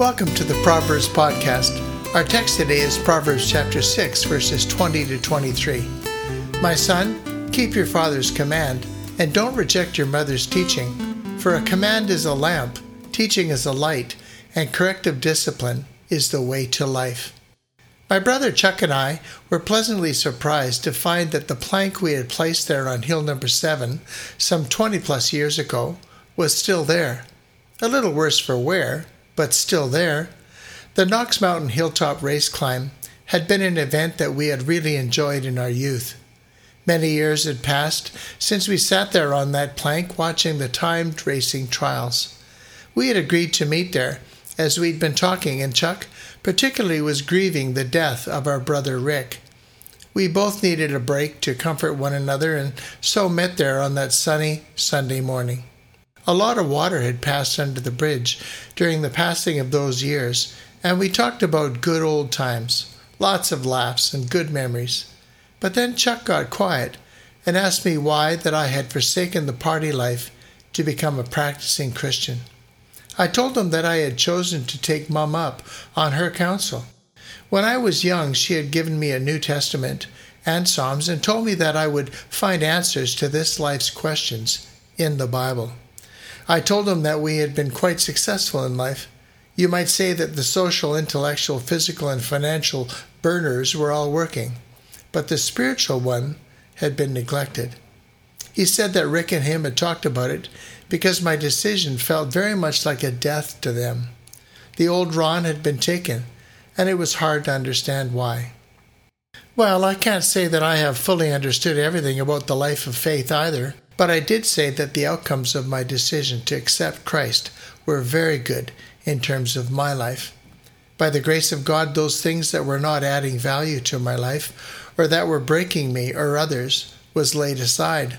Welcome to the Proverbs Podcast. Our text today is Proverbs chapter 6, verses 20 to 23. My son, keep your father's command, and don't reject your mother's teaching. For a command is a lamp, teaching is a light, and corrective discipline is the way to life. My brother Chuck and I were pleasantly surprised to find that the plank we had placed there on hill number 7, some 20 plus years ago, was still there. A little worse for wear, but still there. The Knox Mountain Hilltop Race Climb had been an event that we had really enjoyed in our youth. Many years had passed since we sat there on that plank watching the timed racing trials. We had agreed to meet there, as we'd been talking, and Chuck particularly was grieving the death of our brother Rick. We both needed a break to comfort one another, and so met there on that sunny Sunday morning. A lot of water had passed under the bridge during the passing of those years, and we talked about good old times, lots of laughs and good memories. But then Chuck got quiet and asked me why that I had forsaken the party life to become a practicing Christian. I told him that I had chosen to take Mum up on her counsel. When I was young, she had given me a New Testament and Psalms and told me that I would find answers to this life's questions in the Bible. I told him that we had been quite successful in life. You might say that the social, intellectual, physical, and financial burners were all working, but the spiritual one had been neglected. He said that Rick and him had talked about it because my decision felt very much like a death to them. The old Ron had been taken, and it was hard to understand why. Well, I can't say that I have fully understood everything about the life of faith either. But I did say that the outcomes of my decision to accept Christ were very good in terms of my life. By the grace of God, those things that were not adding value to my life, or that were breaking me or others, was laid aside.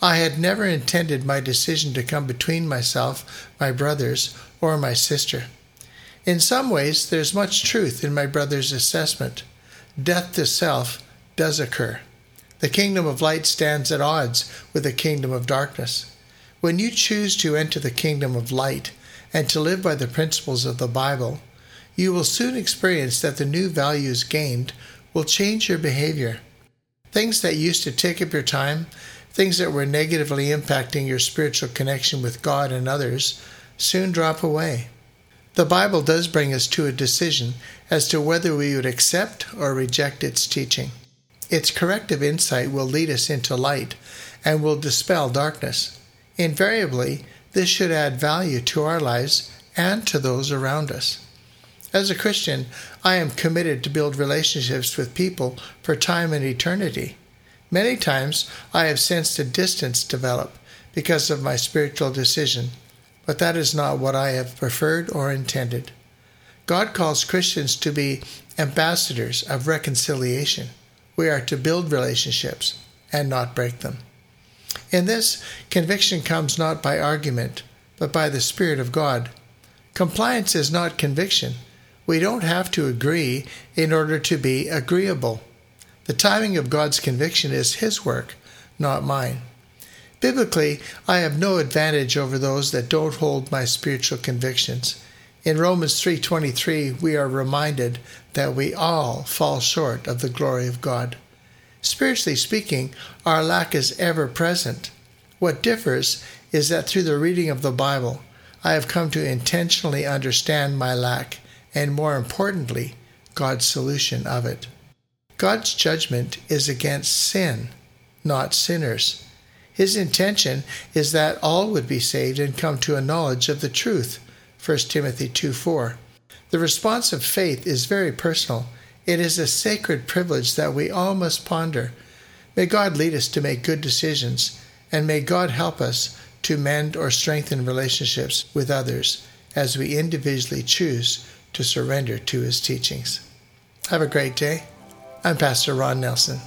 I had never intended my decision to come between myself, my brothers, or my sister. In some ways, there's much truth in my brother's assessment. Death to self does occur. The kingdom of light stands at odds with the kingdom of darkness. When you choose to enter the kingdom of light and to live by the principles of the Bible, you will soon experience that the new values gained will change your behavior. Things that used to take up your time, things that were negatively impacting your spiritual connection with God and others, soon drop away. The Bible does bring us to a decision as to whether we would accept or reject its teaching. Its corrective insight will lead us into light and will dispel darkness. Invariably, this should add value to our lives and to those around us. As a Christian, I am committed to build relationships with people for time and eternity. Many times I have sensed a distance develop because of my spiritual decision, but that is not what I have preferred or intended. God calls Christians to be ambassadors of reconciliation. We are to build relationships and not break them. In this, conviction comes not by argument, but by the Spirit of God. Compliance is not conviction. We don't have to agree in order to be agreeable. The timing of God's conviction is His work, not mine. Biblically, I have no advantage over those that don't hold my spiritual convictions. In Romans 3:23, we are reminded that we all fall short of the glory of God. Spiritually speaking, our lack is ever present. What differs is that through the reading of the Bible, I have come to intentionally understand my lack and more importantly, God's solution of it. God's judgment is against sin, not sinners. His intention is that all would be saved and come to a knowledge of the truth 1 Timothy 2 4. The response of faith is very personal. It is a sacred privilege that we all must ponder. May God lead us to make good decisions, and may God help us to mend or strengthen relationships with others as we individually choose to surrender to His teachings. Have a great day. I'm Pastor Ron Nelson.